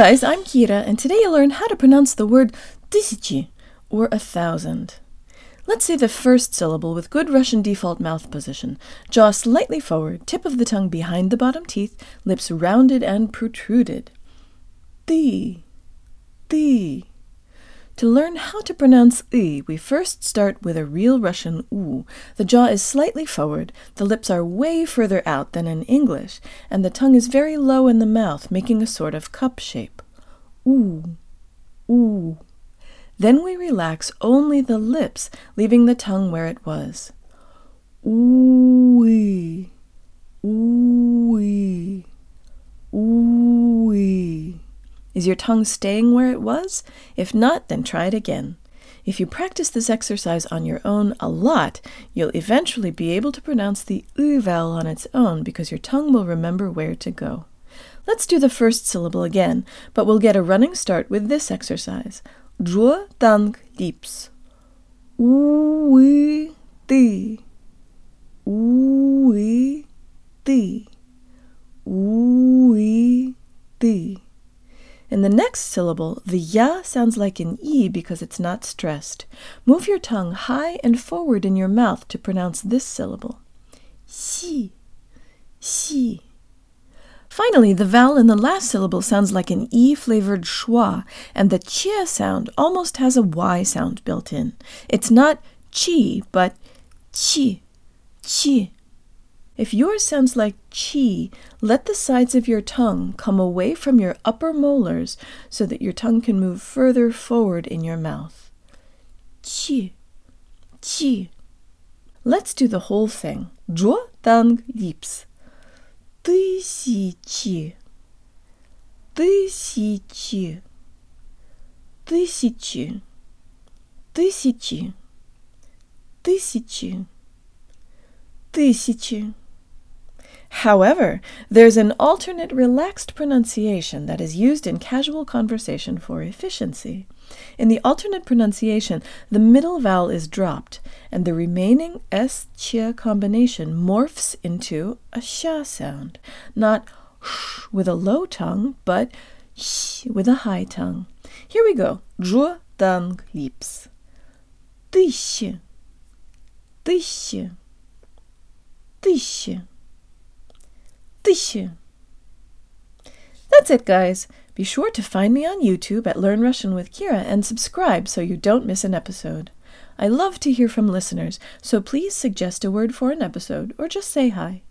guys, I'm Kira, and today you'll learn how to pronounce the word tысячи, or a thousand. Let's say the first syllable with good Russian default mouth position. Jaw slightly forward, tip of the tongue behind the bottom teeth, lips rounded and protruded. The, the. To learn how to pronounce i, we first start with a real Russian u. The jaw is slightly forward, the lips are way further out than in English, and the tongue is very low in the mouth, making a sort of cup shape. U, u. Then we relax only the lips, leaving the tongue where it was. Ooh, ooh, ooh. Is your tongue staying where it was? If not, then try it again. If you practice this exercise on your own a lot, you'll eventually be able to pronounce the u vowel on its own because your tongue will remember where to go. Let's do the first syllable again, but we'll get a running start with this exercise. Draw tang lips. Ui ti. Ui ti. Ui ti. In the next syllable, the ya sounds like an e because it's not stressed. Move your tongue high and forward in your mouth to pronounce this syllable. Xi, xi. Finally, the vowel in the last syllable sounds like an E flavored schwa, and the chia sound almost has a Y sound built in. It's not chi, but chi, chi. If yours sounds like chi, let the sides of your tongue come away from your upper molars so that your tongue can move further forward in your mouth. Chi, chi. Let's do the whole thing. Zhuo dang lips. Тысячи. Тысячи. Тысячи. Тысячи. Тысячи. Тысячи. However, there's an alternate relaxed pronunciation that is used in casual conversation for efficiency. In the alternate pronunciation, the middle vowel is dropped, and the remaining s ch combination morphs into a sha sound, not sh with a low tongue, but sh with a high tongue. Here we go. Zhuo dang lips. Тысяча. Тысяча. Тысяча. That's it, guys. Be sure to find me on YouTube at Learn Russian with Kira and subscribe so you don't miss an episode. I love to hear from listeners, so please suggest a word for an episode or just say hi.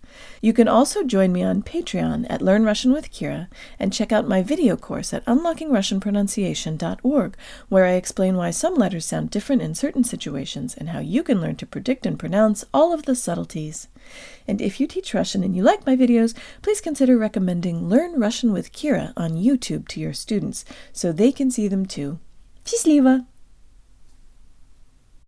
You can also join me on Patreon at Learn Russian with Kira and check out my video course at unlockingrussianpronunciation.org, where I explain why some letters sound different in certain situations and how you can learn to predict and pronounce all of the subtleties. And if you teach Russian and you like my videos, please consider recommending Learn Russian with Kira on YouTube to your students so they can see them too. Счастливо!